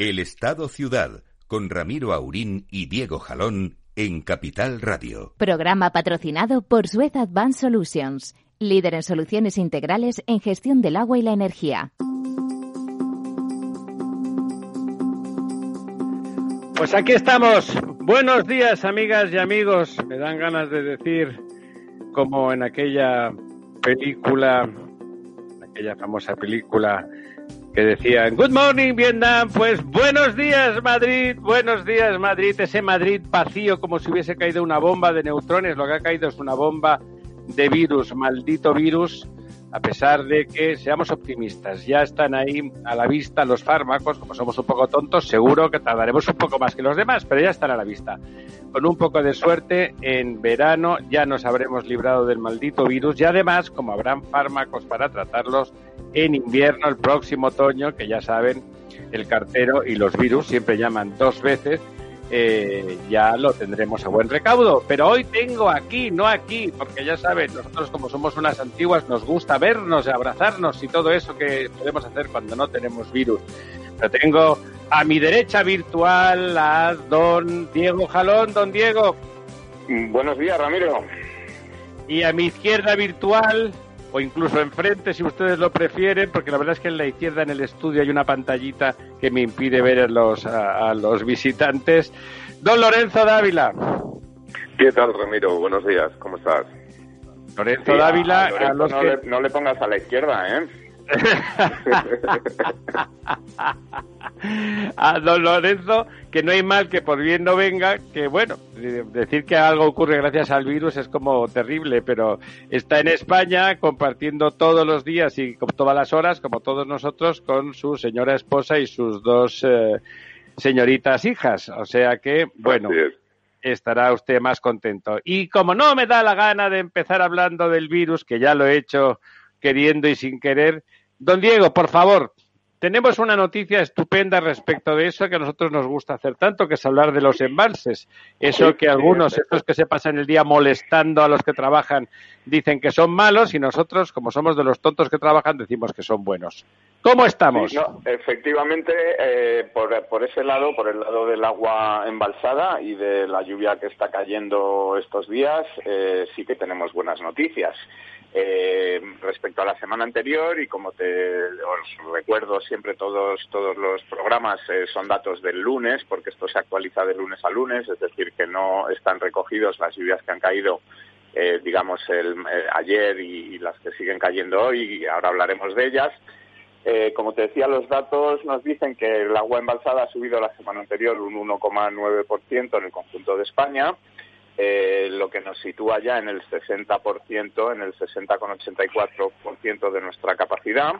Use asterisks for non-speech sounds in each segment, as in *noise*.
El Estado Ciudad, con Ramiro Aurín y Diego Jalón en Capital Radio. Programa patrocinado por Suez Advanced Solutions, líder en soluciones integrales en gestión del agua y la energía. Pues aquí estamos. Buenos días, amigas y amigos. Me dan ganas de decir, como en aquella película, en aquella famosa película que decía Good morning Vietnam, pues buenos días Madrid, buenos días Madrid, ese Madrid vacío como si hubiese caído una bomba de neutrones, lo que ha caído es una bomba de virus, maldito virus a pesar de que seamos optimistas, ya están ahí a la vista los fármacos, como somos un poco tontos, seguro que tardaremos un poco más que los demás, pero ya están a la vista. Con un poco de suerte, en verano ya nos habremos librado del maldito virus y además, como habrán fármacos para tratarlos, en invierno, el próximo otoño, que ya saben, el cartero y los virus siempre llaman dos veces, eh, ya lo tendremos a buen recaudo. Pero hoy tengo aquí, no aquí, porque ya saben, nosotros como somos unas antiguas nos gusta vernos, abrazarnos y todo eso que podemos hacer cuando no tenemos virus. Pero tengo a mi derecha virtual a don Diego Jalón. Don Diego. Buenos días, Ramiro. Y a mi izquierda virtual o incluso enfrente si ustedes lo prefieren, porque la verdad es que en la izquierda en el estudio hay una pantallita que me impide ver a los, a, los visitantes. Don Lorenzo Dávila. ¿Qué tal, Ramiro? Buenos días, ¿cómo estás? Lorenzo Dávila, a, los no, le, no le pongas a la izquierda, ¿eh? *laughs* a don Lorenzo, que no hay mal que por bien no venga, que bueno, decir que algo ocurre gracias al virus es como terrible, pero está en España compartiendo todos los días y todas las horas, como todos nosotros, con su señora esposa y sus dos eh, señoritas hijas. O sea que, bueno. Estará usted más contento. Y como no me da la gana de empezar hablando del virus, que ya lo he hecho queriendo y sin querer, Don Diego, por favor, tenemos una noticia estupenda respecto de eso que a nosotros nos gusta hacer tanto, que es hablar de los embalses. Eso que algunos, estos que se pasan el día molestando a los que trabajan, dicen que son malos y nosotros, como somos de los tontos que trabajan, decimos que son buenos. ¿Cómo estamos? efectivamente, eh, por, ese lado, por el lado del agua embalsada y de la lluvia que está cayendo estos días, eh, sí que tenemos buenas noticias. Eh, respecto a la semana anterior y como te os recuerdo siempre todos todos los programas eh, son datos del lunes porque esto se actualiza de lunes a lunes es decir que no están recogidos las lluvias que han caído eh, digamos el, ayer y, las que siguen cayendo hoy y ahora hablaremos de ellas. Como te decía, los datos nos dicen que el agua embalsada ha subido la semana anterior un 1,9% en el conjunto de España, eh, lo que nos sitúa ya en el 60%, en el 60,84% de nuestra capacidad.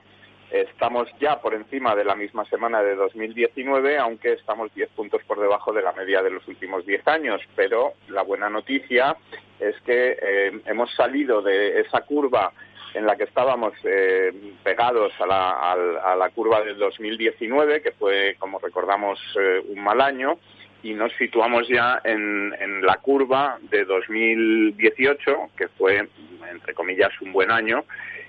Estamos ya por encima de la misma semana de 2019, aunque estamos 10 puntos por debajo de la media de los últimos 10 años. Pero la buena noticia es que eh, hemos salido de esa curva en la que estábamos eh, pegados a la, a la, curva del 2019, que fue, como recordamos, un mal año y nos situamos ya en, en la curva de 2018, que fue, entre comillas, un buen año,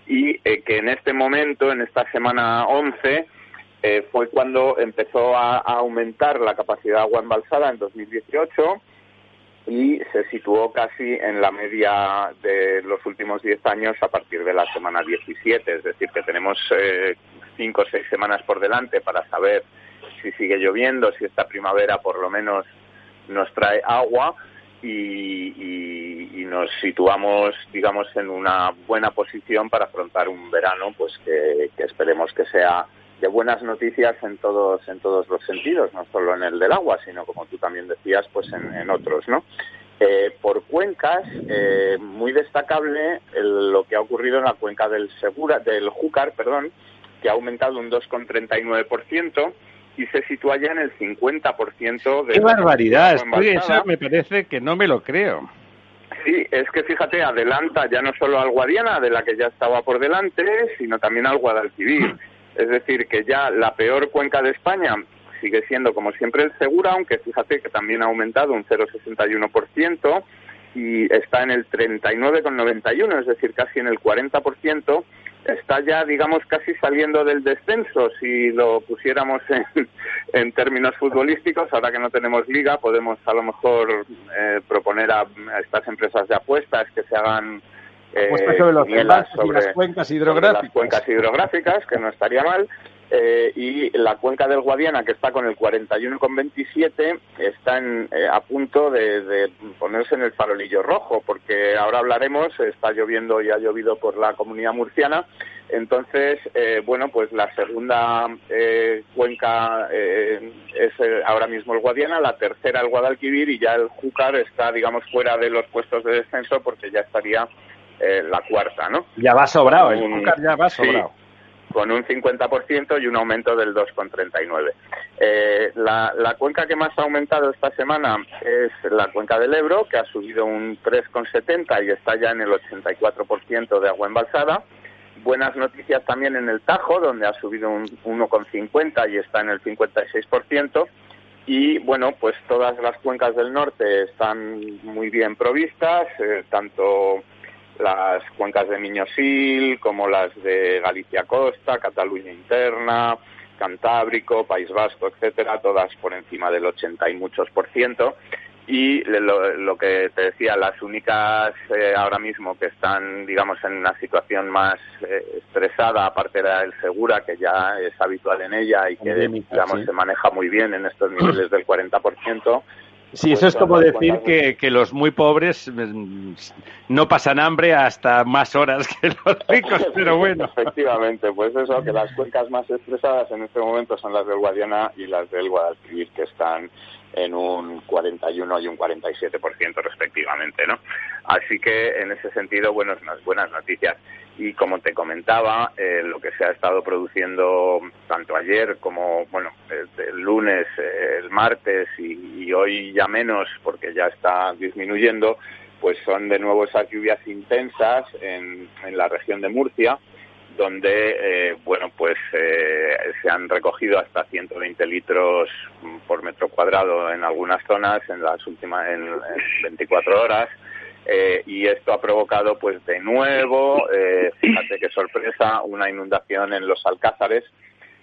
y eh, que en este momento, en esta semana 11, eh, fue cuando empezó a, aumentar la capacidad de agua embalsada en 2018 y se situó casi en la media de los últimos 10 años a partir de la semana 17, es decir, que tenemos eh, cinco o seis semanas por delante para saber si sigue lloviendo, si esta primavera por lo menos nos trae agua y, nos situamos, digamos, en una buena posición para afrontar un verano, pues que, esperemos que sea de buenas noticias en todos en todos los sentidos, no solo en el del agua, sino como tú también decías, pues en, otros, ¿no? Eh, por cuencas, eh, muy destacable lo que ha ocurrido en la cuenca del Segura, del Júcar, perdón, que ha aumentado un 2,39%, y se sitúa ya en el 50% de... ¡Qué barbaridad! eso me parece que no me lo creo. Sí, es que fíjate, adelanta ya no solo al Guadiana, de la que ya estaba por delante, sino también al Guadalquivir. Es decir, que ya la peor cuenca de España sigue siendo, como siempre, el Segura, aunque fíjate que también ha aumentado un 0,61% y está en el 39,91, es decir, casi en el 40%, está ya, digamos, casi saliendo del descenso. Si lo pusiéramos en, *laughs* en términos futbolísticos, ahora que no tenemos liga, podemos a lo mejor eh, proponer a, estas empresas de apuestas que se hagan eh, sobre, los sobre las cuencas hidrográficas. Las cuencas hidrográficas, que no estaría mal. Eh, y la cuenca del Guadiana, que está con el 41,27, está en, eh, a punto de, ponerse en el farolillo rojo, porque ahora hablaremos, está lloviendo y ha llovido por la comunidad murciana, entonces, eh, bueno, pues la segunda cuenca es ahora mismo el Guadiana, la tercera el Guadalquivir y ya el Júcar está, digamos, fuera de los puestos de descenso porque ya estaría la cuarta, ¿no? Ya va sobrado, el Júcar ya va sobrado con un 50% y un aumento del 2,39. Eh, la, cuenca que más ha aumentado esta semana es la cuenca del Ebro, que ha subido un 3,70 y está ya en el 84% de agua embalsada. Buenas noticias también en el Tajo, donde ha subido un 1,50 y está en el 56%. Y bueno, pues todas las cuencas del norte están muy bien provistas, eh, tanto las cuencas de Miñosil, como las de Galicia Costa, Cataluña Interna, Cantábrico, País Vasco, etcétera, todas por encima del 80 y muchos por ciento. Y lo, que te decía, las únicas eh, ahora mismo que están, digamos, en una situación más eh, estresada, aparte de el Segura, que ya es habitual en ella y que, digamos, se maneja muy bien en estos niveles del 40%, Sí, eso es como decir que, que, los muy pobres mm, no pasan hambre hasta más horas que los ricos, *laughs* pero bueno. Efectivamente, pues eso, que las cuencas más estresadas en este momento son las del Guadiana y las del Guadalquivir, que están en un 41 y un 47% respectivamente, ¿no? Así que en ese sentido, bueno, unas buenas noticias. Y como te comentaba, eh, lo que se ha estado produciendo tanto ayer como, bueno, el lunes, el martes y, hoy ya menos porque ya está disminuyendo, pues son de nuevo esas lluvias intensas en, en la región de Murcia, donde eh, bueno pues eh, se han recogido hasta 120 litros por metro cuadrado en algunas zonas en las últimas en, 24 horas eh, y esto ha provocado pues de nuevo fíjate qué sorpresa una inundación en los alcázares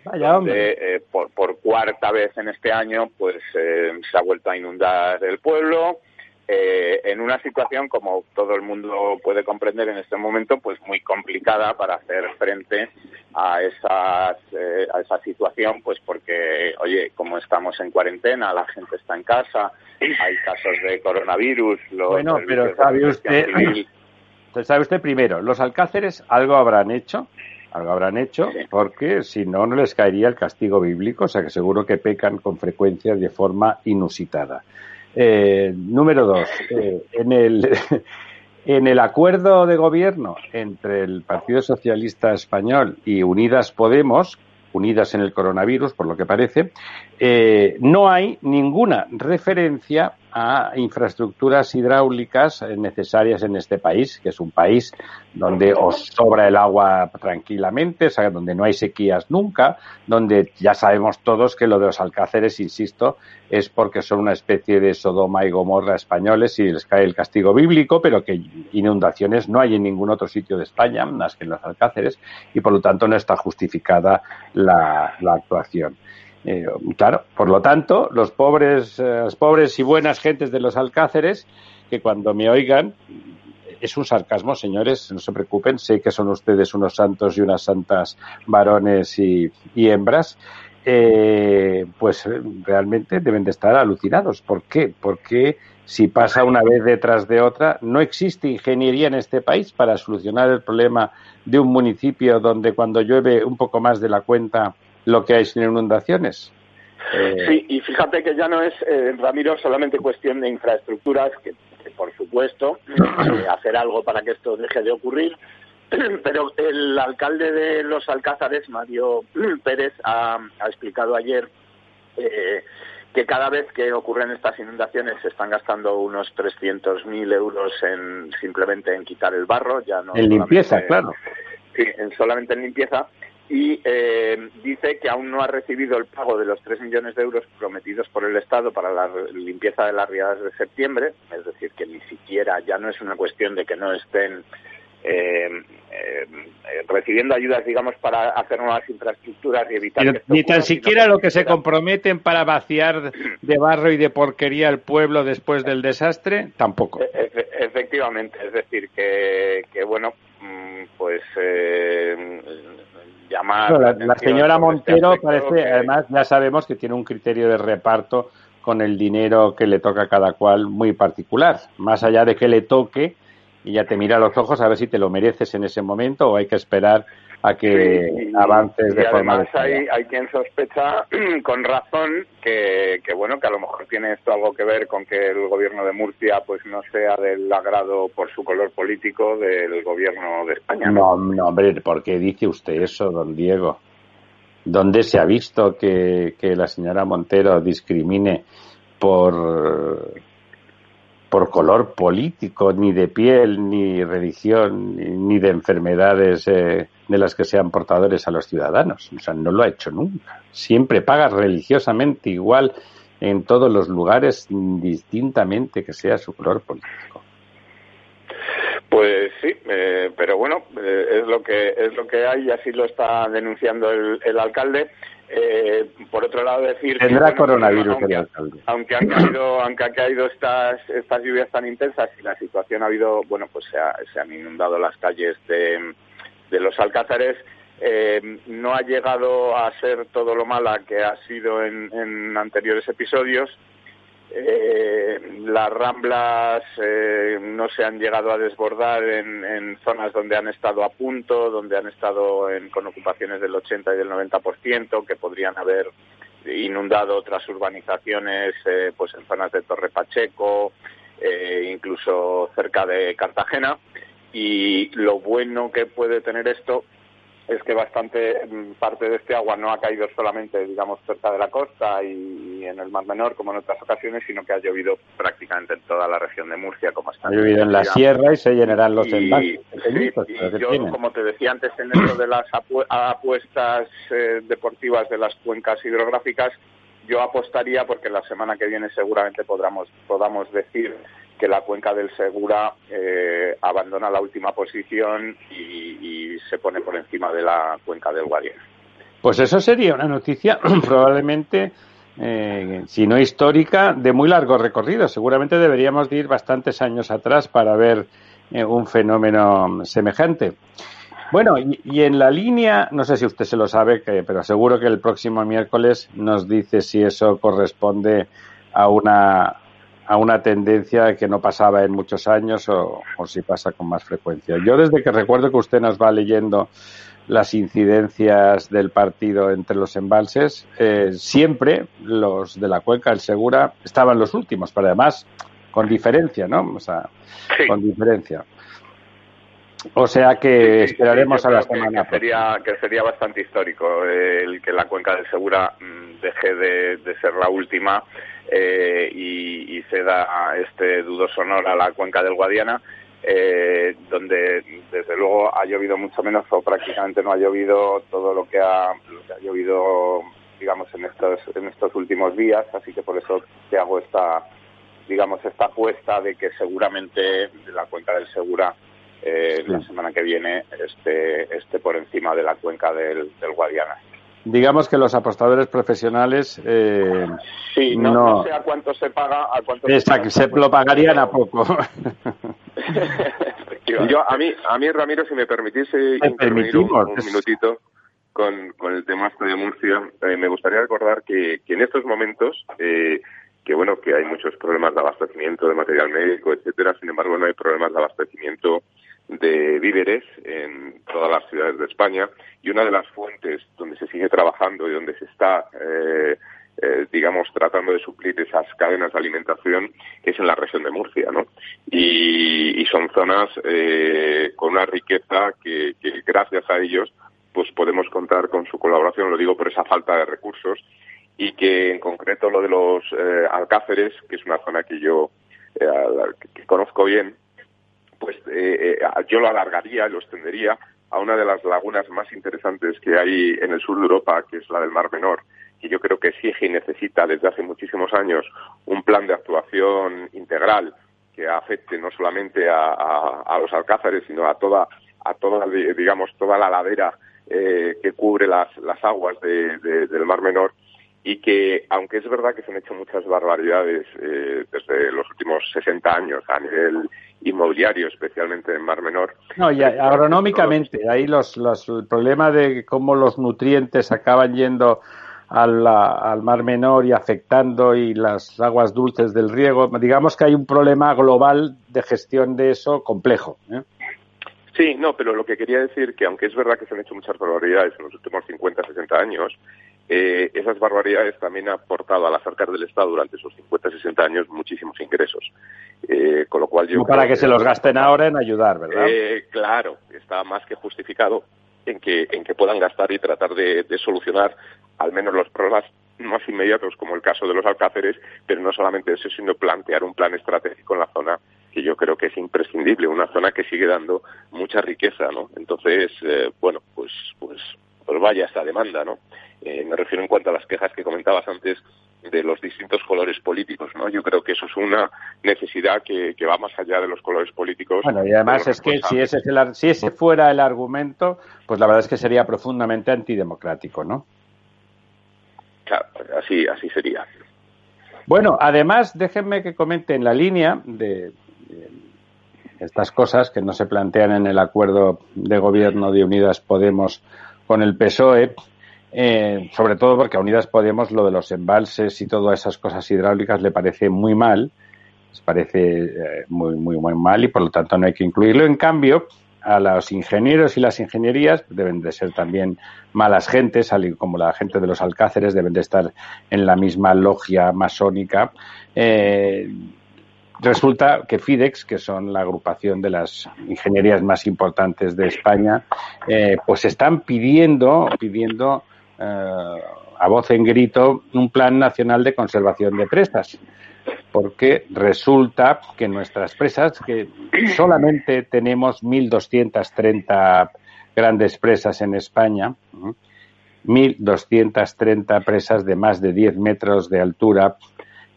donde por, por cuarta vez en este año pues se ha vuelto a inundar el pueblo eh, en una situación, como todo el mundo puede comprender en este momento, pues muy complicada para hacer frente a, esas, eh, a esa situación, pues porque, oye, como estamos en cuarentena, la gente está en casa, hay casos de coronavirus. bueno, pero sabe usted, *laughs* sabe usted primero, los alcáceres algo habrán hecho, algo habrán hecho, porque si no, no les caería el castigo bíblico, o sea que seguro que pecan con frecuencia de forma inusitada. Eh, número dos, *laughs* eh, en, el, *laughs* en el acuerdo de gobierno entre el Partido Socialista Español y Unidas Podemos, unidas en el coronavirus, por lo que parece, eh, no hay ninguna referencia a infraestructuras hidráulicas necesarias en este país, que es un país donde os sobra el agua tranquilamente, donde no hay sequías nunca, donde ya sabemos todos que lo de los alcáceres, insisto, es porque son una especie de Sodoma y Gomorra españoles y les cae el castigo bíblico, pero que inundaciones no hay en ningún otro sitio de España, más que en los alcáceres, y por lo tanto no está justificada la actuación. Eh, claro, por lo tanto, los pobres, eh, pobres y buenas gentes de los alcáceres, que cuando me oigan, es un sarcasmo, señores, no se preocupen, sé que son ustedes unos santos y unas santas varones y, hembras, eh, pues realmente deben de estar alucinados. ¿Por qué? Porque si pasa una vez detrás de otra, no existe ingeniería en este país para solucionar el problema de un municipio donde cuando llueve un poco más de la cuenta lo que hay sin inundaciones. Eh, sí, y fíjate que ya no es, eh, Ramiro, solamente cuestión de infraestructuras, que, por supuesto, eh, *clears throat* hacer algo para que esto deje de ocurrir, *clears throat* pero el alcalde de los Alcázares, Mario *clears throat* Pérez, ha, explicado ayer que cada vez que ocurren estas inundaciones se están gastando unos 300.000 euros en simplemente en quitar el barro, ya no en limpieza, claro. Sí, en, solamente en limpieza y eh, dice que aún no ha recibido el pago de los 3 millones de euros prometidos por el Estado para la limpieza de las riadas de septiembre, es decir, que ni siquiera ya no es una cuestión de que no estén recibiendo ayudas, digamos, para hacer nuevas infraestructuras y evitar Ni tan siquiera lo que se comprometen para vaciar de barro y de porquería el pueblo después del desastre, tampoco. E-, efectivamente, es decir, que, que bueno, mm, pues llamar. la, señora este Montero parece, además, ya sabemos que tiene un criterio de reparto con el dinero que le toca a cada cual muy particular. Más allá de que le toque, y ya te mira a los ojos a ver si te lo mereces en ese momento o hay que esperar a que avances de forma además hay, hay quien sospecha *clears throat* con razón que, que bueno que a lo mejor tiene esto algo que ver con que el gobierno de Murcia pues no sea del agrado por su color político del gobierno de España no no hombre ¿por qué dice usted eso don Diego? ¿Dónde se ha visto que, que la señora Montero discrimine por por color político, ni de piel, ni religión, ni, de enfermedades eh, de las que sean portadores a los ciudadanos. O sea, no lo ha hecho nunca. Siempre paga religiosamente igual en todos los lugares, distintamente que sea su color político. Pues sí, eh, pero bueno, eh, es lo que es lo que hay y así lo está denunciando el alcalde. Eh, por otro lado, decir tendrá coronavirus aunque, han caído, aunque han caído estas estas lluvias tan intensas y la situación ha habido, bueno, pues se, han inundado las calles de, de los Alcázares. Eh, no ha llegado a ser todo lo mala que ha sido en anteriores episodios eh, las ramblas eh, no se han llegado a desbordar en, zonas donde han estado a punto, donde han estado con ocupaciones del 80 y del 90%, que podrían haber inundado otras urbanizaciones, pues en zonas de Torre Pacheco, incluso cerca de Cartagena. Y lo bueno que puede tener esto es que bastante mm, parte de este agua no ha caído solamente, digamos, cerca de la costa y, en el Mar Menor, como en otras ocasiones, sino que ha llovido prácticamente en toda la región de Murcia, como está. Ha llovido en la sierra y se llenarán los envases. y yo, como te decía antes, en esto de las apuestas eh, deportivas de las cuencas hidrográficas, yo apostaría porque la semana que viene seguramente podamos, podamos decir que la cuenca del Segura eh, abandona la última posición y, se pone por encima de la cuenca del Guadiana. Pues eso sería una noticia *clears throat* probablemente, eh, si no histórica, de muy largo recorrido. Seguramente deberíamos ir bastantes años atrás para ver eh, un fenómeno semejante. Bueno, y, en la línea, no sé si usted se lo sabe, pero seguro que el próximo miércoles nos dice si eso corresponde a una a una tendencia que no pasaba en muchos años o, si pasa con más frecuencia. Yo desde que recuerdo que usted nos va leyendo las incidencias del partido entre los embalses, eh, siempre los de la cuenca del Segura estaban los últimos, pero además con diferencia, ¿no? O sea, con diferencia. O sea que esperaremos a la semana. Que sería, que sería bastante histórico el que la cuenca del Segura mm, deje de ser la última eh, y, y, se da este dudoso honor a la cuenca del Guadiana, eh, donde desde luego ha llovido mucho menos o prácticamente no ha llovido todo lo que ha, llovido digamos en estos en estos últimos días así que por eso te hago esta digamos esta apuesta de que seguramente la cuenca del Segura eh, la semana que viene esté, esté por encima de la cuenca del, del Guadiana. Digamos que los apostadores profesionales eh, sí, no, sé a cuánto se paga a cuánto se, lo pagarían a poco. *laughs* Yo a mí a mí Ramiro si me permitiese intervenir un, minutito con, con el tema este de Murcia eh, me gustaría recordar que, que en estos momentos eh, que bueno que hay muchos problemas de abastecimiento de material médico etcétera sin embargo no hay problemas de abastecimiento de víveres en todas las ciudades de España y una de las fuentes donde se sigue trabajando y donde se está, eh, eh, digamos, tratando de suplir esas cadenas de alimentación es en la región de Murcia, ¿no? Y, son zonas eh, con una riqueza que, gracias a ellos pues podemos contar con su colaboración, lo digo por esa falta de recursos y que en concreto lo de los alcáceres, que es una zona que yo que conozco bien, pues eh, eh, yo lo alargaría, lo extendería a una de las lagunas más interesantes que hay en el sur de Europa, que es la del Mar Menor, que yo creo que exige y necesita desde hace muchísimos años un plan de actuación integral que afecte no solamente a, los alcázares, sino a toda, a toda digamos, toda la ladera eh, que cubre las, las aguas del Mar Menor y que, aunque es verdad que se han hecho muchas barbaridades eh, desde los últimos 60 años a nivel inmobiliario, especialmente en Mar Menor. No, y agronómicamente, ahí los, los, el problema de cómo los nutrientes acaban yendo al, al, Mar Menor y afectando y las aguas dulces del riego, digamos que hay un problema global de gestión de eso complejo. ¿eh? Sí, no, pero lo que quería decir que aunque es verdad que se han hecho muchas barbaridades en los últimos 50, 60 años, eh, esas barbaridades también han aportado a las arcas del Estado durante esos 50, 60 años muchísimos ingresos. Eh, con lo cual yo. para que, se los gasten ahora en ayudar, ¿verdad? Eh, claro, está más que justificado en que, en que puedan gastar y tratar de, solucionar al menos los problemas más inmediatos, como el caso de los alcáceres, pero no solamente eso, sino plantear un plan estratégico en la zona que yo creo que es imprescindible, una zona que sigue dando mucha riqueza, ¿no? Entonces, bueno, pues, pues, pues vaya esta demanda, ¿no? Eh, me refiero en cuanto a las quejas que comentabas antes de los distintos colores políticos, ¿no? Yo creo que eso es una necesidad que, va más allá de los colores políticos. Bueno, y además es que si ese, si ese fuera el argumento, pues la verdad es que sería profundamente antidemocrático, ¿no? Claro, así, así sería. Bueno, además, déjenme que comente en la línea de estas cosas que no se plantean en el acuerdo de gobierno de Unidas Podemos con el PSOE, eh, sobre todo porque a Unidas Podemos lo de los embalses y todas esas cosas hidráulicas le parece muy mal, les parece eh, muy, muy, muy mal y por lo tanto no hay que incluirlo. En cambio, a los ingenieros y las ingenierías deben de ser también malas gentes, como la gente de los alcáceres deben de estar en la misma logia masónica. Eh, resulta que FIDEX, que son la agrupación de las ingenierías más importantes de España, pues están pidiendo, pidiendo eh, a voz en grito un plan nacional de conservación de presas, porque resulta que nuestras presas, que solamente tenemos 1.230 grandes presas en España, 1.230 presas de más de 10 metros de altura,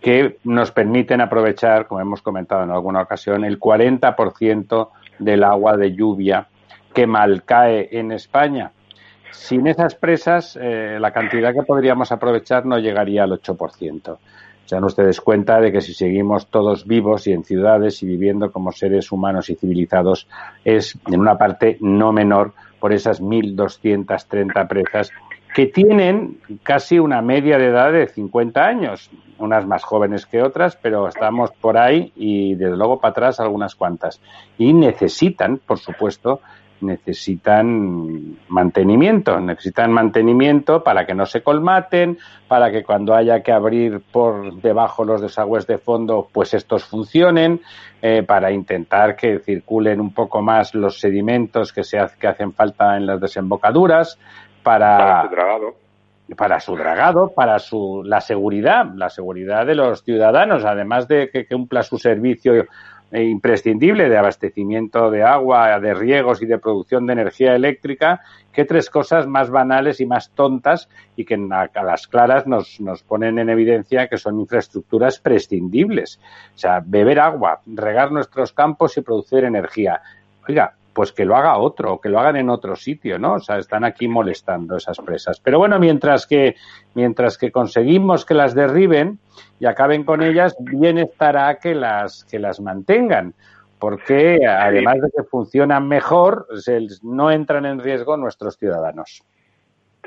que nos permiten aprovechar, como hemos comentado en alguna ocasión, el 40% del agua de lluvia que mal cae en España sin esas presas, eh, la cantidad que podríamos aprovechar no llegaría al 8%. Se dan ustedes cuenta de que si seguimos todos vivos y en ciudades y viviendo como seres humanos y civilizados, es en una parte no menor por esas 1.230 presas que tienen casi una media de edad de 50 años, unas más jóvenes que otras, pero estamos por ahí y desde luego para atrás algunas cuantas. Y necesitan, por supuesto, necesitan mantenimiento, necesitan mantenimiento para que no se colmaten, para que cuando haya que abrir por debajo los desagües de fondo, pues estos funcionen, eh, para intentar que circulen un poco más los sedimentos que, se que hacen falta en las desembocaduras, para, para su dragado. Para su dragado, para su, la seguridad, la seguridad de los ciudadanos, además de que cumpla su servicio imprescindible de abastecimiento de agua, de riegos y de producción de energía eléctrica, que tres cosas más banales y más tontas y que a las claras nos, nos ponen en evidencia que son infraestructuras prescindibles. O sea, beber agua, regar nuestros campos y producir energía. Oiga, pues que lo haga otro, que lo hagan en otro sitio, ¿no? O sea, están aquí molestando esas presas. Pero bueno, mientras que, mientras que conseguimos que las derriben y acaben con ellas, bien estará que las, que las mantengan, porque además de que funcionan mejor, no entran en riesgo nuestros ciudadanos.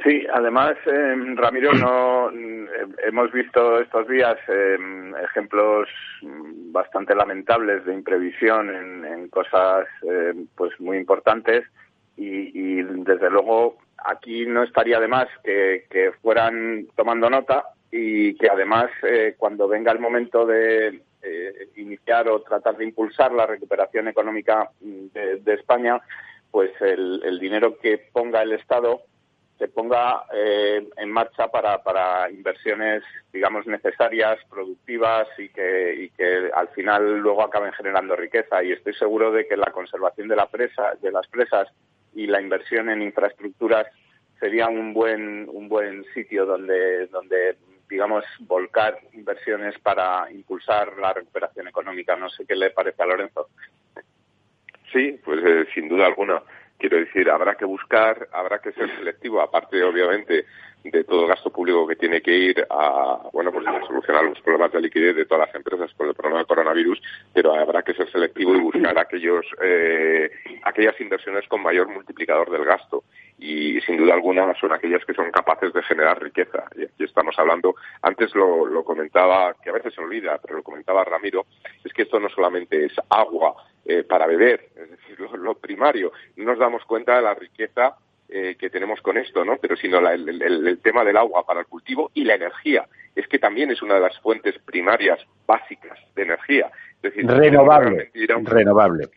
Sí, además, eh, Ramiro, no eh, hemos visto estos días em, ejemplos bastante lamentables de imprevisión en, cosas em, pues muy importantes y, desde luego aquí no estaría de más que, fueran tomando nota y que además eh, cuando venga el momento de iniciar o tratar de impulsar la recuperación económica de, España, pues el dinero que ponga el Estado se ponga eh, en marcha para, para inversiones, digamos, necesarias, productivas y que, y que al final luego acaben generando riqueza. Y estoy seguro de que la conservación de, la presa, de las presas y la inversión en infraestructuras sería un buen, un buen sitio donde, donde digamos, volcar inversiones para impulsar la recuperación económica. No sé qué le parece a Lorenzo. Sí, pues eh, sin duda alguna. Quiero decir, habrá que buscar, habrá que ser selectivo, aparte, obviamente, de todo gasto público que tiene que ir a, bueno, pues a solucionar los problemas de liquidez de todas las empresas con el problema del coronavirus, pero habrá que ser selectivo y buscar aquellos, eh, aquellas inversiones con mayor multiplicador del gasto. Y sin duda alguna son aquellas que son capaces de generar riqueza. Y aquí estamos hablando, antes lo, lo comentaba, que a veces se olvida, pero lo comentaba Ramiro, es que esto no solamente es agua eh, para beber, es decir, lo, lo primario. No nos damos cuenta de la riqueza eh, que tenemos con esto, ¿no? Pero sino el, tema del agua para el cultivo y la energía. Es que también es una de las fuentes primarias básicas de energía. Es decir, renovable. Renovable.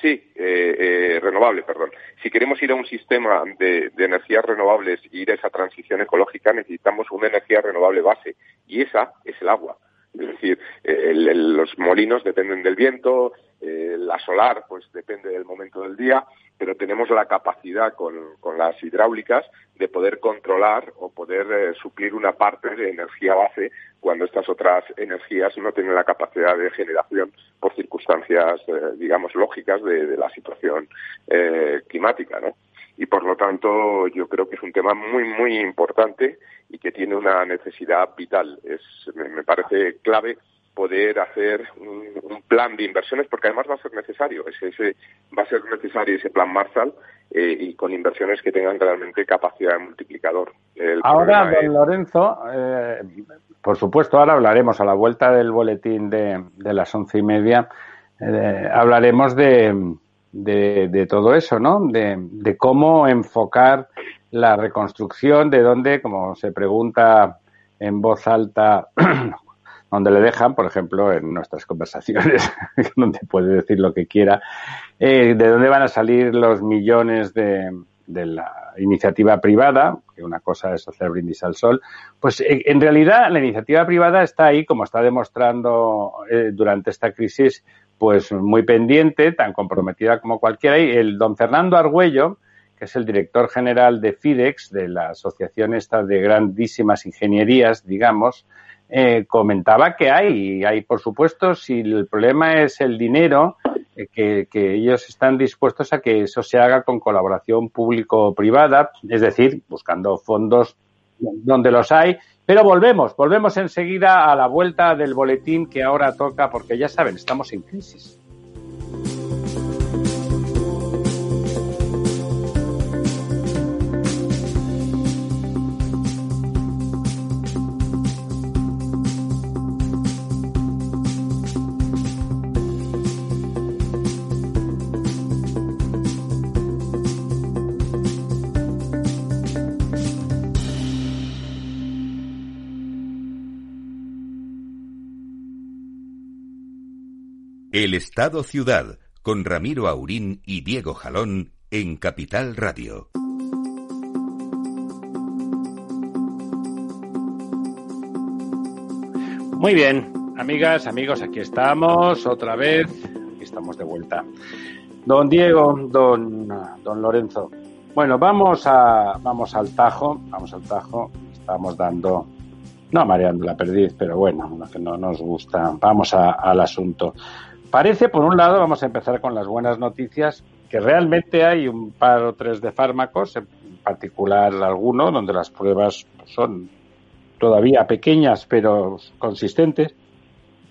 Sí, eh, eh, renovable, perdón. Si queremos ir a un sistema de, de, energías renovables y ir a esa transición ecológica, necesitamos una energía renovable base y esa es el agua. Es decir, los molinos dependen del viento, la solar pues depende del momento del día pero tenemos la capacidad con, las hidráulicas de poder controlar o poder eh, suplir una parte de energía base cuando estas otras energías no tienen la capacidad de generación por circunstancias, eh, digamos, lógicas de, la situación eh, climática, ¿no? Y por lo tanto, yo creo que es un tema muy, muy importante y que tiene una necesidad vital. Es, me parece clave poder hacer un, plan de inversiones, porque además va a ser necesario, ese, va a ser necesario ese plan Marshall eh, y con inversiones que tengan realmente capacidad de multiplicador. ahora, don Lorenzo, eh, por supuesto, ahora hablaremos a la vuelta del boletín de, las once y media, eh, hablaremos de, de, todo eso, ¿no? De, de cómo enfocar la reconstrucción, de dónde, como se pregunta en voz alta *clears throat* donde le dejan, por ejemplo, en nuestras conversaciones, *laughs* donde puede decir lo que quiera, eh, de dónde van a salir los millones de, de la iniciativa privada, que una cosa es hacer brindis al sol, pues eh, en realidad la iniciativa privada está ahí, como está demostrando eh, durante esta crisis, pues muy pendiente, tan comprometida como cualquiera. Y el don Fernando Argüello, que es el director general de FIDEX, de la asociación esta de grandísimas ingenierías, digamos, eh, comentaba que hay, hay por supuesto, si el problema es el dinero, eh, que, que, ellos están dispuestos a que eso se haga con colaboración público-privada, es decir, buscando fondos donde los hay. Pero volvemos, volvemos enseguida a la vuelta del boletín que ahora toca, porque ya saben, estamos en crisis. El Estado Ciudad con Ramiro Aurín y Diego Jalón en Capital Radio. Muy bien, amigas, amigos, aquí estamos otra vez. Aquí estamos de vuelta. Don Diego, don, don Lorenzo. Bueno, vamos a vamos al tajo, vamos al tajo. Estamos dando no mareando la perdiz, pero bueno, lo que no nos gusta. Vamos al asunto. Parece, por un lado, vamos a empezar con las buenas noticias, que realmente hay un par o tres de fármacos, en particular alguno, donde las pruebas son todavía pequeñas pero consistentes,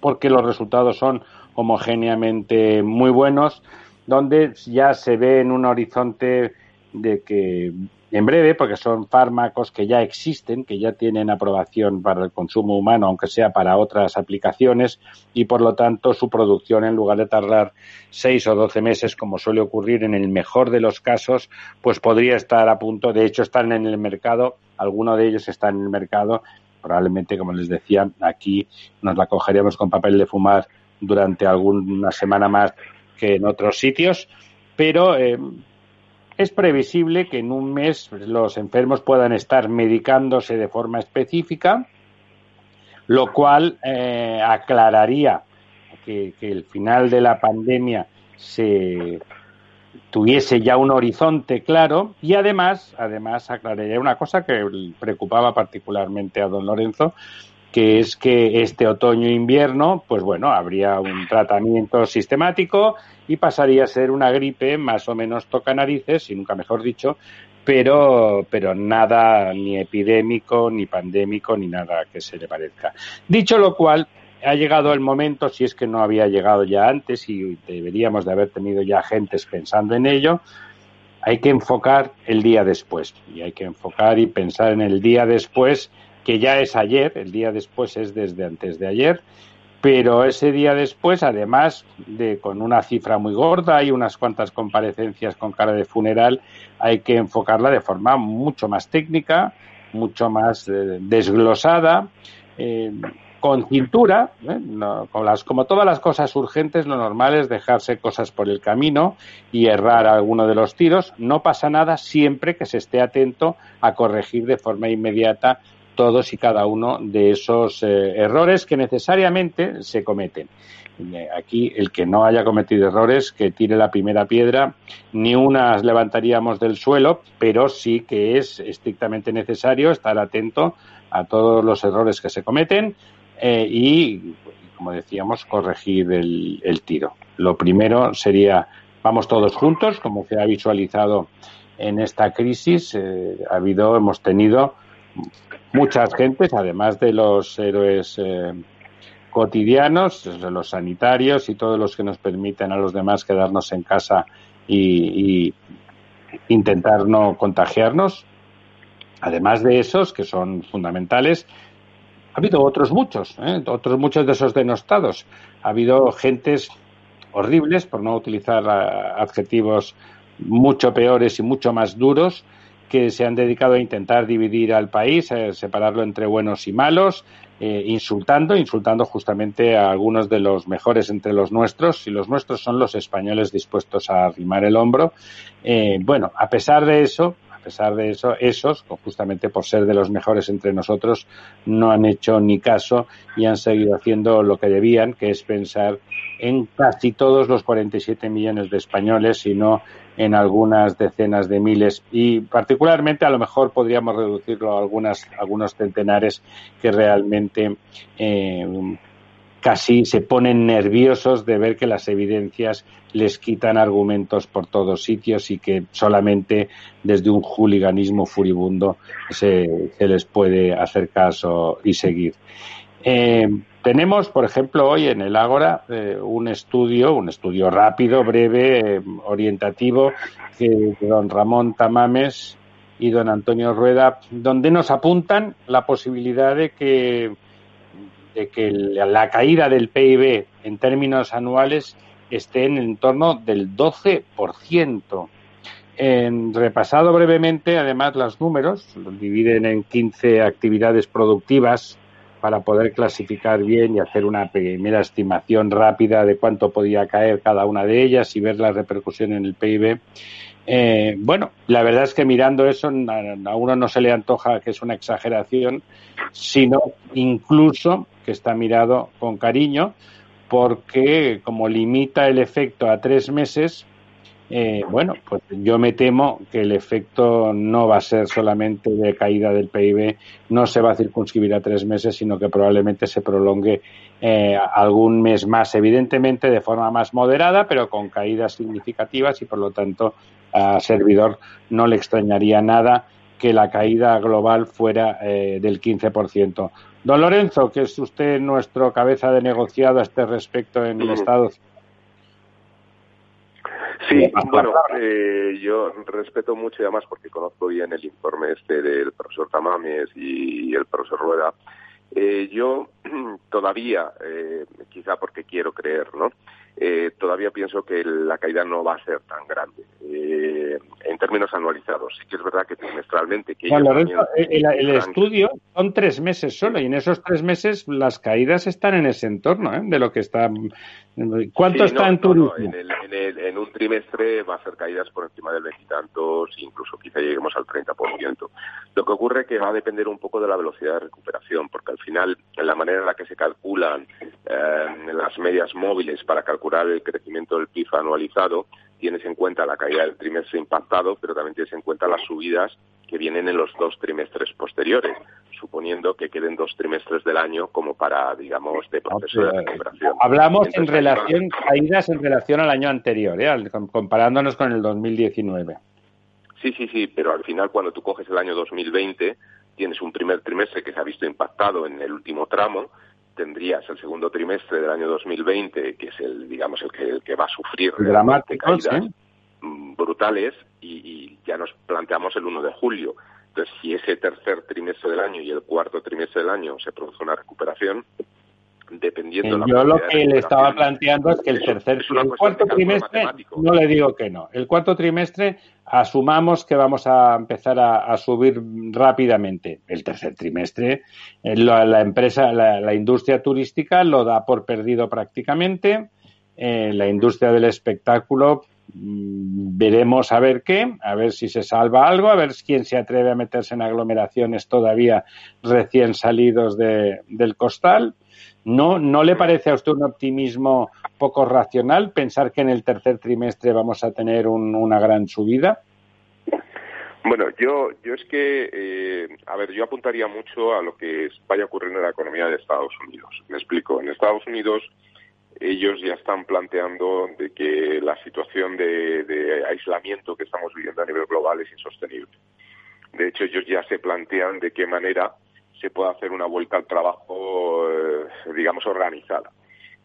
porque los resultados son homogéneamente muy buenos, donde ya se ve en un horizonte de que en breve, porque son fármacos que ya existen, que ya tienen aprobación para el consumo humano, aunque sea para otras aplicaciones, y por lo tanto su producción, en lugar de tardar seis o doce meses, como suele ocurrir en el mejor de los casos, pues podría estar a punto, de hecho están en el mercado, algunos de ellos están en el mercado, probablemente, como les decía, aquí nos la cogeríamos con papel de fumar durante alguna semana más que en otros sitios, pero eh, es previsible que en un mes los enfermos puedan estar medicándose de forma específica, lo cual eh, aclararía que, el final de la pandemia se, tuviese ya un horizonte claro. Y además, además aclararía una cosa que preocupaba particularmente a don Lorenzo, que es que este otoño e invierno, pues bueno, habría un tratamiento sistemático y pasaría a ser una gripe más o menos toca narices, y nunca mejor dicho, pero, pero nada ni epidémico, ni pandémico, ni nada que se le parezca. Dicho lo cual, ha llegado el momento, si es que no había llegado ya antes y deberíamos de haber tenido ya agentes pensando en ello, hay que enfocar el día después y hay que enfocar y pensar en el día después, que ya es ayer, el día después es desde antes de ayer, pero ese día después, además de con una cifra muy gorda y unas cuantas comparecencias con cara de funeral, hay que enfocarla de forma mucho más técnica, mucho más eh, desglosada. Eh, con cintura, ¿eh? con las, como todas las cosas urgentes, lo normal es dejarse cosas por el camino y errar alguno de los tiros. No pasa nada siempre que se esté atento a corregir de forma inmediata todos y cada uno de esos eh, errores que necesariamente se cometen. Eh, aquí el que no haya cometido errores, que tire la primera piedra, ni unas levantaríamos del suelo, pero sí que es estrictamente necesario estar atento a todos los errores que se cometen, eh, y, como decíamos, corregir el, tiro. Lo primero sería, vamos todos juntos, como se ha visualizado en esta crisis. Ha habido, hemos tenido muchas gentes, además de los héroes eh, cotidianos, los sanitarios y todos los que nos permiten a los demás quedarnos en casa y intentar no contagiarnos. Además de esos, que son fundamentales, ha habido otros muchos, ¿eh? otros muchos de esos denostados. Ha habido gentes horribles, por no utilizar adjetivos mucho peores y mucho más duros, que se han dedicado a intentar dividir al país, a separarlo entre buenos y malos, eh, insultando, insultando justamente a algunos de los mejores entre los nuestros, y los nuestros son los españoles dispuestos a arrimar el hombro. Eh, bueno, a pesar de eso, a pesar de eso, esos, justamente por ser de los mejores entre nosotros, no han hecho ni caso y han seguido haciendo lo que debían, que es pensar en casi todos los 47 millones de españoles, y no en algunas decenas de miles. Y particularmente, a lo mejor podríamos reducirlo a algunas, algunos centenares que realmente eh, casi se ponen nerviosos de ver que las evidencias les quitan argumentos por todos sitios y que solamente desde un juliganismo furibundo se, les puede hacer caso y seguir. Eh, tenemos, por ejemplo, hoy en el Ágora eh, un estudio, un estudio rápido, breve, eh, orientativo, que don Ramón Tamames y don Antonio Rueda, donde nos apuntan la posibilidad de que de que la caída del PIB en términos anuales esté en el entorno del 12%. En, repasado brevemente, además, los números, los dividen en 15 actividades productivas para poder clasificar bien y hacer una primera estimación rápida de cuánto podía caer cada una de ellas y ver la repercusión en el PIB. Eh, bueno, la verdad es que mirando eso a uno no se le antoja que es una exageración, sino incluso que está mirado con cariño, porque como limita el efecto a tres meses, eh, bueno, pues yo me temo que el efecto no va a ser solamente de caída del PIB, no se va a circunscribir a tres meses, sino que probablemente se prolongue eh, algún mes más, evidentemente de forma más moderada, pero con caídas significativas y por lo tanto a servidor no le extrañaría nada que la caída global fuera eh, del 15%. Don Lorenzo, que es usted nuestro cabeza de negociado a este respecto en el Estado. Sí, bueno, eh, yo respeto mucho y además porque conozco bien el informe este del profesor Tamames y el profesor Rueda. Eh, yo *clears throat* todavía, eh, quizá porque quiero creer, ¿no? Eh, todavía pienso que la caída no va a ser tan grande eh, en términos anualizados. Sí que es verdad que trimestralmente... Que el, estudio son tres meses solo y en esos tres meses las caídas están en ese entorno ¿eh? de lo que está... ¿Cuánto está en turismo? en, un trimestre va a ser caídas por encima del veintitantos, incluso quizá lleguemos al 30%. Lo que ocurre es que va a depender un poco de la velocidad de recuperación, porque al final, en la manera en la que se calculan las medias móviles para calcular el crecimiento del PIB anualizado, tienes en cuenta la caída del trimestre impactado, pero también tienes en cuenta las subidas que vienen en los dos trimestres posteriores, suponiendo que queden dos trimestres del año como para, digamos, de proceso de recuperación. Hablamos en relación, caídas en relación al año anterior, ¿eh? comparándonos con el 2019. Sí, sí, sí, pero al final cuando tú coges el año 2020 tienes un primer trimestre que se ha visto impactado en el último tramo, tendrías el segundo trimestre del año 2020, que es el, digamos, el que, el que va a sufrir caídas mm, brutales, y, ya nos planteamos el 1 de julio. Entonces, si ese tercer trimestre del año y el cuarto trimestre del año se produce una recuperación, dependiendo de la Yo lo que le estaba planteando es que el tercer el cuarto trimestre, no le digo que no, el cuarto trimestre asumamos que vamos a empezar a, subir rápidamente. El tercer trimestre, eh, la, empresa, la, industria turística lo da por perdido prácticamente. Eh, la industria del espectáculo mm, veremos a ver qué, a ver si se salva algo, a ver quién se atreve a meterse en aglomeraciones todavía recién salidos del costal. ¿No, ¿No le parece a usted un optimismo poco racional pensar que en el tercer trimestre vamos a tener una gran subida? Bueno, yo, yo es que, eh, a ver, yo apuntaría mucho a lo que vaya ocurriendo en la economía de Estados Unidos. Me explico. En Estados Unidos ellos ya están planteando de que la situación de, aislamiento que estamos viviendo a nivel global es insostenible. De hecho, ellos ya se plantean de qué manera se puede hacer una vuelta al trabajo, eh, digamos, organizada.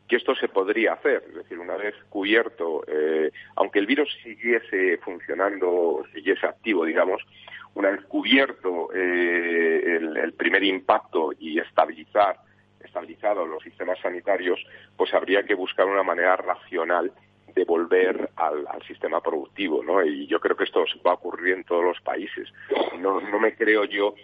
Que esto se podría hacer, es decir, una vez cubierto, eh, aunque el virus siguiese funcionando, siguiese activo, digamos, una vez cubierto eh, el, primer impacto y estabilizar estabilizado los sistemas sanitarios, pues habría que buscar una manera racional de volver al, sistema productivo, ¿no? Y yo creo que esto va a ocurrir en todos los países. No, no me creo yo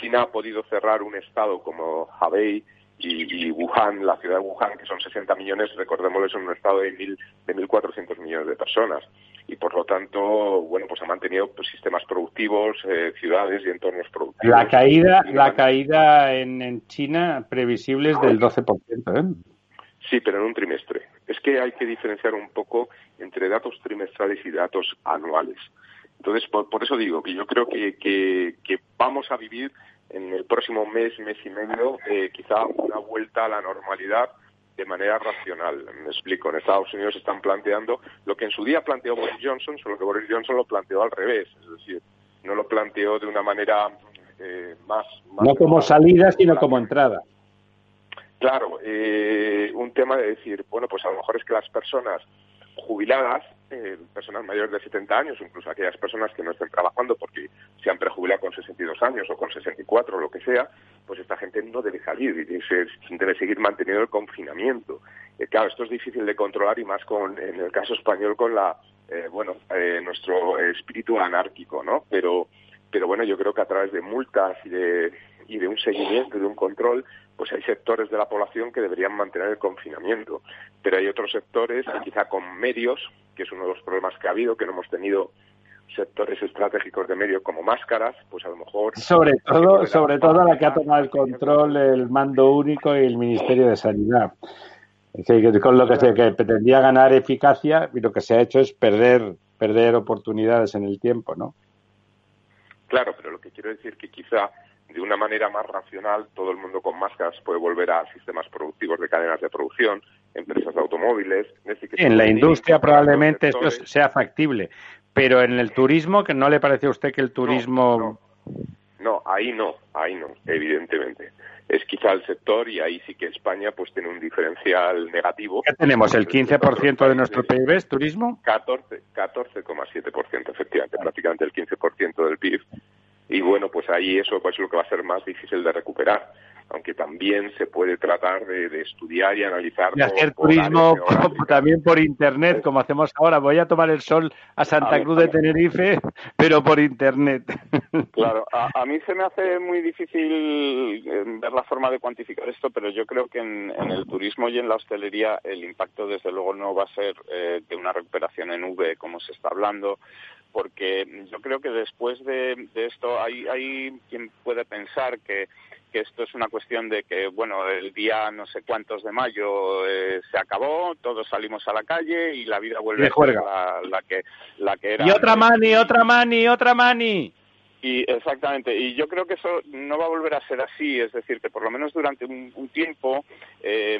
China ha podido cerrar un estado como Hebei y, Wuhan, la ciudad de Wuhan, que son 60 millones, recordémoslo, es un estado de, mil, de 1.400 millones de personas. Y por lo tanto, bueno, pues ha mantenido pues, sistemas productivos, eh, ciudades y entornos productivos. La caída, la caída en, China previsible es del 12%, ¿eh? Sí, pero en un trimestre. Es que hay que diferenciar un poco entre datos trimestrales y datos anuales. Entonces, por, eso digo que yo creo que, que, vamos a vivir en el próximo mes, mes y medio, eh, quizá una vuelta a la normalidad de manera racional. Me explico. En Estados Unidos están planteando lo que en su día planteó Boris Johnson, solo que Boris Johnson lo planteó al revés. Es decir, no lo planteó de una manera eh, más, No como salida, sino como entrada. Claro, eh, un tema de decir, bueno, pues a lo mejor es que las personas jubiladas, eh, personas mayores de 70 años, incluso aquellas personas que no estén trabajando porque se han prejubilado con 62 años o con 64 o lo que sea, pues esta gente no debe salir y debe, seguir manteniendo el confinamiento. Eh, claro, esto es difícil de controlar y más con, en el caso español con la, eh, bueno, nuestro espíritu anárquico, ¿no? Pero, pero bueno, yo creo que a través de multas y de, y de un seguimiento y de un control, pues hay sectores de la población que deberían mantener el confinamiento. Pero hay otros sectores, quizá con medios, que es uno de los problemas que ha habido, que no hemos tenido sectores estratégicos de medios como máscaras, pues a lo mejor... Sobre todo, sobre todo la que ha tomado el control el mando único y el Ministerio de Sanidad. con lo que se que pretendía ganar eficacia y lo que se ha hecho es perder perder oportunidades en el tiempo, ¿no? Claro, pero lo que quiero decir que quizá de una manera más racional, todo el mundo con máscaras puede volver a sistemas productivos de cadenas de producción, empresas de automóviles. en la industria probablemente esto sea factible, pero en el turismo, que no le parece a usted que el turismo... No, ahí no, ahí no, evidentemente. Es quizá el sector y ahí sí que España pues tiene un diferencial negativo. ¿Qué tenemos? ¿El 15% de nuestro PIB es turismo? 14,7%, 14, efectivamente, prácticamente el 15% del PIB y bueno, pues ahí eso pues, es lo que va a ser más difícil de recuperar aunque también se puede tratar de, estudiar y analizar. Y hacer turismo *laughs* también por Internet, como hacemos ahora. Voy a tomar el sol a Santa Cruz de Tenerife, pero por Internet. *laughs* Claro, a, mí se me hace muy difícil eh, ver la forma de cuantificar esto, pero yo creo que en, el turismo y en la hostelería el impacto desde luego no va a ser eh, de una recuperación en V como se está hablando, porque yo creo que después de, esto hay, hay quien puede pensar que que esto es una cuestión de que, bueno, el día no sé cuántos de mayo eh, se acabó, todos salimos a la calle y la vida vuelve a ser la, que, la que era. Y otra mani, otra mani, otra mani. Y exactamente, y yo creo que eso no va a volver a ser así, es decir, que por lo menos durante un, tiempo eh,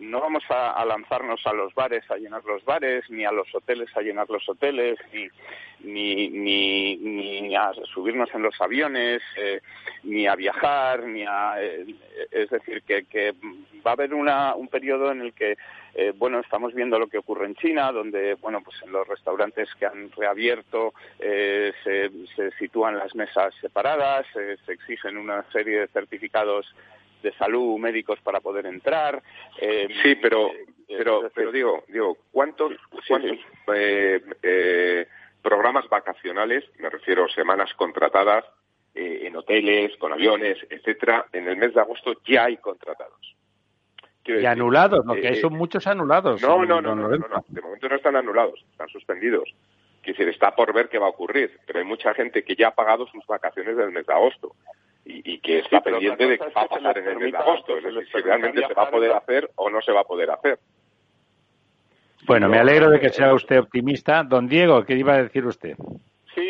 no vamos a, lanzarnos a los bares a llenar los bares, ni a los hoteles a llenar los hoteles, ni, ni, ni, a subirnos en los aviones, eh, ni a viajar, ni a. Eh, es decir, que, que va a haber una, un periodo en el que eh, bueno, estamos viendo lo que ocurre en China, donde, bueno, pues en los restaurantes que han reabierto eh, se, sitúan las mesas separadas, eh, se exigen una serie de certificados de salud médicos para poder entrar. sí, pero, pero, pero digo, digo, ¿cuántos, programas vacacionales, me refiero semanas contratadas en hoteles, con aviones, etcétera, en el mes de agosto ya hay contratados? Y anulados, ¿no? que hay son muchos anulados. No, no, no, no, de momento no están anulados, están suspendidos. Quiere decir, está por ver qué va a ocurrir, pero hay mucha gente que ya ha pagado sus vacaciones del mes de agosto y, que está pendiente de qué va a pasar en el mes de agosto, es decir, si realmente se va a poder hacer o no se va a poder hacer. Bueno, me alegro de que sea usted optimista. Don Diego, ¿qué iba a decir usted?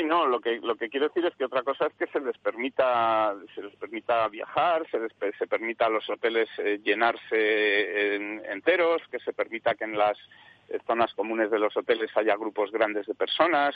No, lo que lo que quiero decir es que otra cosa es que se les permita se les permita viajar, se les se permita a los hoteles eh, llenarse enteros, que se permita que en las zonas comunes de los hoteles haya grupos grandes de personas,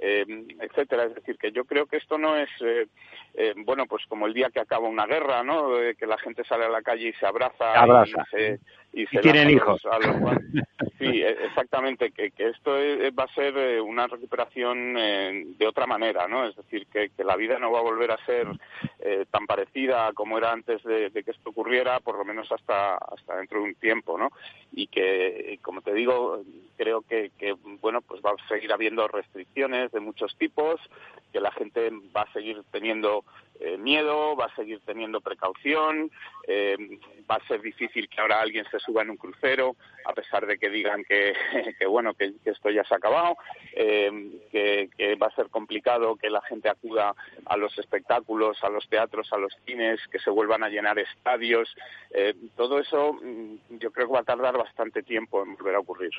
eh, etcétera. Es decir, que yo creo que esto no es, eh, eh, bueno, pues como el día que acaba una guerra, ¿no? que la gente sale a la calle y se abraza, y se, y, tienen hijos. *laughs* sí, e, exactamente, que, que esto va a ser una recuperación de otra manera, ¿no? Es decir, que, que, la vida no va a volver a ser tan parecida como era antes de, de, que esto ocurriera, por lo menos hasta, hasta dentro de un tiempo, ¿no? Y que, como te digo, creo que, que bueno, pues va a seguir habiendo restricciones de muchos tipos, que la gente va a seguir teniendo eh, miedo, va a seguir teniendo precaución, eh, va a ser difícil que ahora alguien se suba en un crucero, a pesar de que digan que, *laughs* bueno, que, esto ya se ha acabado, eh, que, va a ser complicado que la gente acuda a los espectáculos, a los teatros, a los cines, que se vuelvan a llenar estadios. todo eso mm, yo creo que va a tardar bastante tiempo en volver a ocurrir.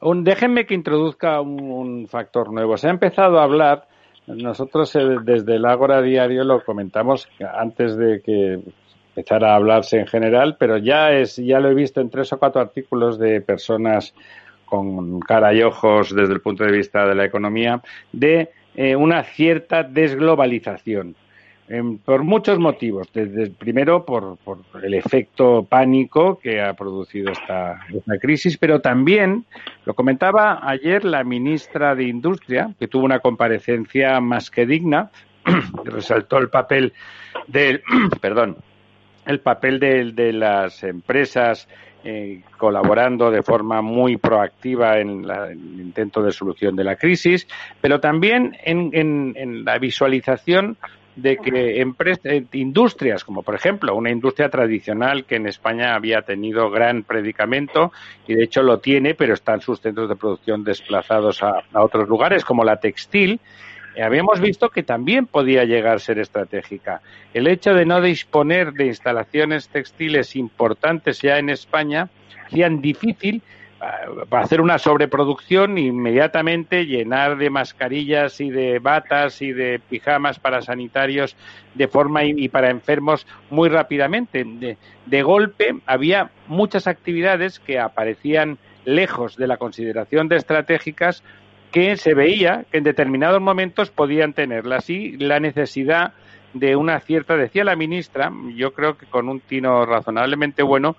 déjenme que introduzca un factor nuevo. Se ha empezado a hablar nosotros eh, desde el Ágora Diario lo comentamos antes de que empezara a hablarse en general, pero ya es ya lo he visto en tres o cuatro artículos de personas con cara y ojos desde el punto de vista de la economía de eh, una cierta desglobalización por muchos motivos. Desde, primero, por, el efecto pánico que ha producido esta, crisis, pero también, lo comentaba ayer la ministra de Industria, que tuvo una comparecencia más que digna, *clears throat* resaltó el papel del, *clears throat* perdón, el papel de, las empresas eh, colaborando de forma muy proactiva en, el intento de solución de la crisis, pero también en, en la visualización de que eh, industrias, como por ejemplo una industria tradicional que en España había tenido gran predicamento y de hecho lo tiene, pero están sus centros de producción desplazados a, otros lugares, como la textil, eh, habíamos visto que también podía llegar a ser estratégica. El hecho de no disponer de instalaciones textiles importantes ya en España hacían difícil hacer una sobreproducción inmediatamente llenar de mascarillas y de batas y de pijamas para sanitarios de forma y, para enfermos muy rápidamente. De, de, golpe había muchas actividades que aparecían lejos de la consideración de estratégicas que se veía que en determinados momentos podían tenerlas y la necesidad de una cierta, decía la ministra, yo creo que con un tino razonablemente bueno,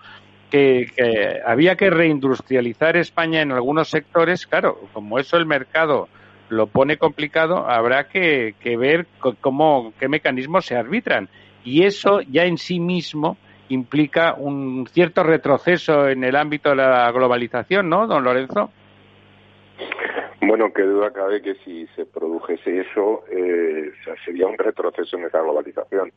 que, había que reindustrializar España en algunos sectores, claro, como eso el mercado lo pone complicado, habrá que, ver cómo, qué mecanismos se arbitran. Y eso ya en sí mismo implica un cierto retroceso en el ámbito de la globalización, ¿no, don Lorenzo? Bueno, qué duda cabe que si se produjese eso, eh, sería un retroceso en esa globalización.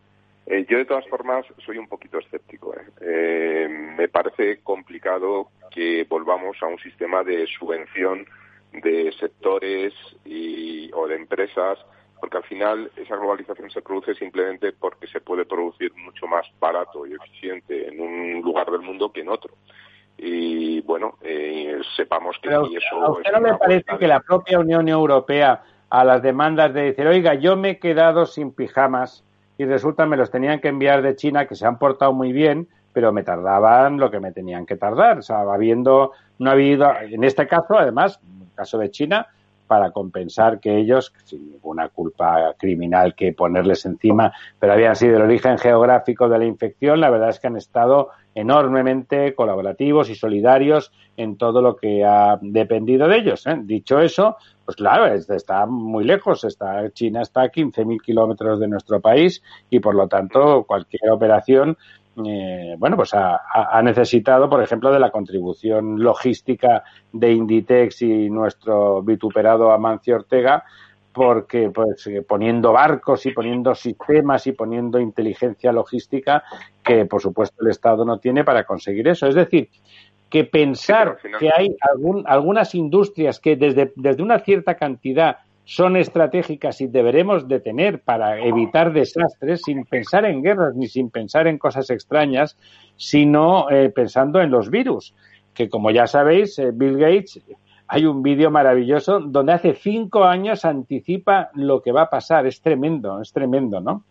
Eh, yo, de todas formas, soy un poquito escéptico. ¿eh? ¿eh? me parece complicado que volvamos a un sistema de subvención de sectores y, o de empresas porque al final esa globalización se produce simplemente porque se puede producir mucho más barato y eficiente en un lugar del mundo que en otro. Y bueno, eh, sepamos que Pero, eso. ¿A usted no me parece que la propia Unión Europea, a las demandas de decir, oiga, yo me he quedado sin pijamas y resulta me los tenían que enviar de China, que se han portado muy bien, pero me tardaban lo que me tenían que tardar. O sea, habiendo, no ha habido, en este caso, además, en el caso de China, para compensar que ellos, sin ninguna culpa criminal que ponerles encima, pero habían sido el origen geográfico de la infección, la verdad es que han estado enormemente colaborativos y solidarios en todo lo que ha dependido de ellos. ¿eh? Dicho eso, pues claro, está muy lejos. Está, China está a 15.000 kilómetros de nuestro país y, por lo tanto, cualquier operación eh, bueno, pues ha, necesitado, por ejemplo, de la contribución logística de Inditex y nuestro vituperado Amancio Ortega, porque pues eh, poniendo barcos y poniendo sistemas y poniendo inteligencia logística que, por supuesto, el Estado no tiene para conseguir eso. Es decir, que pensar que hay algún, algunas industrias que desde, desde una cierta cantidad son estratégicas y deberemos de tener para evitar desastres sin pensar en guerras ni sin pensar en cosas extrañas, sino eh, pensando en los virus, que como ya sabéis, eh, Bill Gates, hay un vídeo maravilloso donde hace cinco años anticipa lo que va a pasar. Es tremendo, es tremendo, ¿no?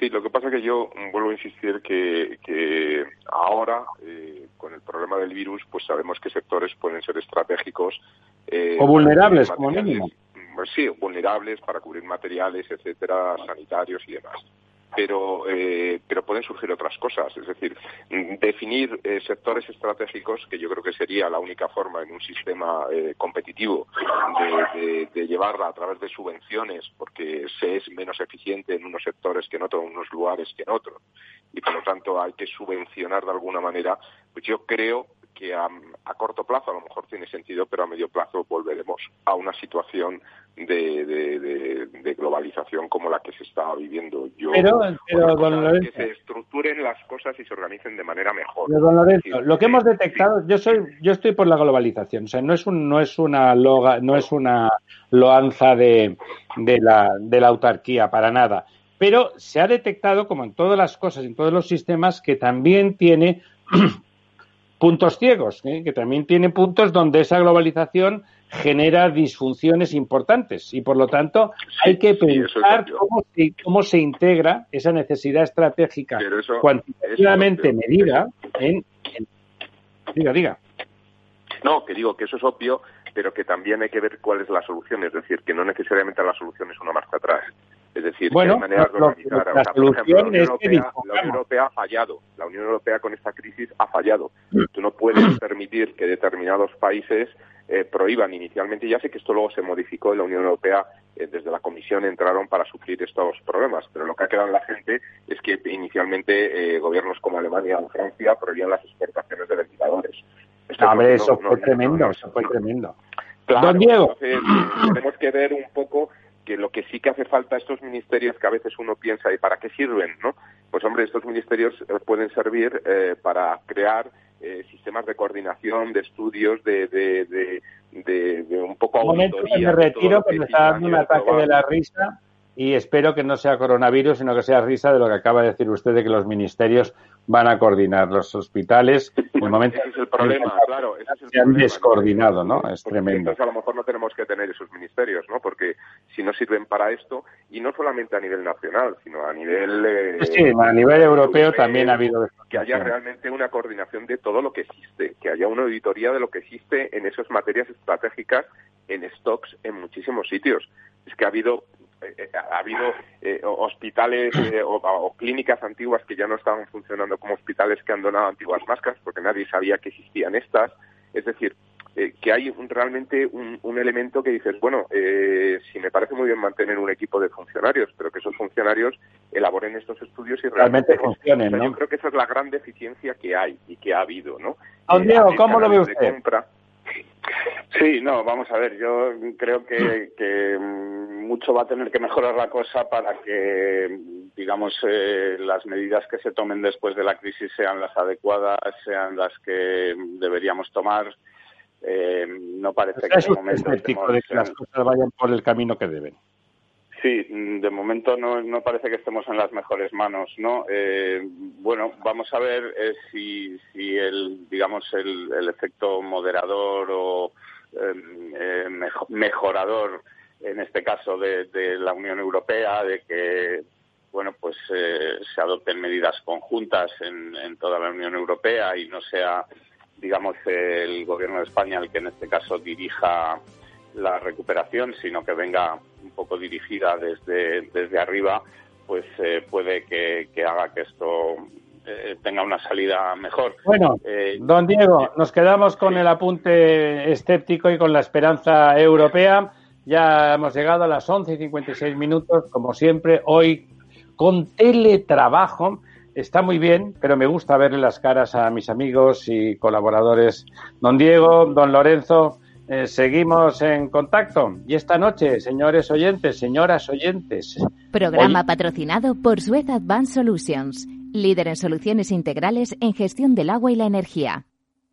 Sí, lo que pasa es que yo vuelvo a insistir que, que ahora, eh, con el problema del virus, pues sabemos que sectores pueden ser estratégicos eh, o vulnerables, como mínimo. Sí, vulnerables para cubrir materiales, etcétera, sanitarios y demás. Pero, eh, pero pueden surgir otras cosas. Es decir, definir eh, sectores estratégicos, que yo creo que sería la única forma en un sistema eh, competitivo de, de, llevarla a través de subvenciones, porque se es menos eficiente en unos sectores que en otros, en unos lugares que en otros. Y por lo tanto hay que subvencionar de alguna manera. Pues yo creo que a, corto plazo a lo mejor tiene sentido, pero a medio plazo volveremos a una situación de, globalización como la que se está viviendo. Yo, pero, que se estructuren las cosas y se organicen de manera mejor. lo que hemos detectado, yo soy, yo estoy por la globalización, o sea, no es un, no es una loga, no es una loanza de, de la, de la autarquía para nada. Pero se ha detectado, como en todas las cosas, en todos los sistemas, que también tiene *clears throat* puntos ciegos, ¿eh? que también tiene puntos donde esa globalización genera disfunciones importantes y por lo tanto hay que pensar cómo, se, integra esa necesidad estratégica cuantitativamente medida en, Diga, diga. No, que digo que eso es obvio, pero que también hay que ver cuál es la solución, es decir, que no necesariamente la solución es una marcha atrás. Es decir, bueno, hay maneras de organizar. La, solución la, Unión Europea, ha fallado. La Unión Europea con esta crisis ha fallado. Tú no puedes *clears throat* permitir que determinados países eh, prohíban inicialmente. Ya sé que esto luego se modificó en la Unión Europea, eh, desde la Comisión entraron para suplir estos problemas, pero lo que ha quedado en la gente es que inicialmente eh, gobiernos como Alemania o Francia prohibían las exportaciones de ventiladores. hombre, eso, fue tremendo, eso fue tremendo, Don Diego. tenemos que ver un poco que lo que sí que hace falta estos ministerios que a veces uno piensa y para qué sirven, ¿no? Pues hombre, estos ministerios eh, pueden servir eh, para crear eh, sistemas de coordinación, de estudios, de, de, de, un poco un momento me retiro, que me está dando un ataque de la risa y espero que no sea coronavirus, sino que sea risa de lo que acaba de decir usted de que los ministerios van a coordinar los hospitales. el momento ese es el problema, claro. se han descoordinado, ¿no? Es tremendo. Entonces a lo mejor no tenemos que tener esos ministerios, ¿no? Porque si no sirven para esto, y no solamente a nivel nacional, sino a nivel... Eh, sí, a nivel europeo, también ha habido... Que haya realmente una coordinación de todo lo que existe, que haya una auditoría de lo que existe en esas materias estratégicas, en stocks, en muchísimos sitios. Es que ha habido eh, ha habido eh, hospitales eh, o, clínicas antiguas que ya no estaban funcionando como hospitales que han donado antiguas máscaras porque nadie sabía que existían estas. Es decir, que hay realmente un, elemento que dices, bueno, si me parece muy bien mantener un equipo de funcionarios, pero que esos funcionarios elaboren estos estudios y realmente, funcionen. Yo creo que esa es la gran deficiencia que hay y que ha habido, ¿no? Diego, ¿cómo lo ve usted? Sí, no, vamos a ver, yo creo que, mm, mucho va a tener que mejorar la cosa para que, digamos, eh, las medidas que se tomen después de la crisis sean las adecuadas, sean las que deberíamos tomar. Eh, no parece que en momento de que las cosas vayan por el camino que deben. Sí, de momento no, no parece que estemos en las mejores manos, ¿no? Eh, bueno, vamos a ver eh, si, si el, digamos, el, el efecto moderador o eh, mejorador, en este caso de, de, la Unión Europea, de que, bueno, pues se adopten medidas conjuntas en, en toda la Unión Europea y no sea, digamos, el Gobierno de España el que en este caso dirija la recuperación, sino que venga un poco dirigida desde, desde arriba, pues eh, puede que, haga que esto eh, tenga una salida mejor. Bueno, eh, don Diego, nos quedamos con el apunte escéptico y con la esperanza europea. Ya hemos llegado a las 11 y 56 minutos, como siempre, hoy con teletrabajo. Está muy bien, pero me gusta verle las caras a mis amigos y colaboradores. Don Diego, don Lorenzo, eh, seguimos en contacto. Y esta noche, señores oyentes, señoras oyentes. Programa patrocinado por Suez Advanced Solutions, líder en soluciones integrales en gestión del agua y la energía.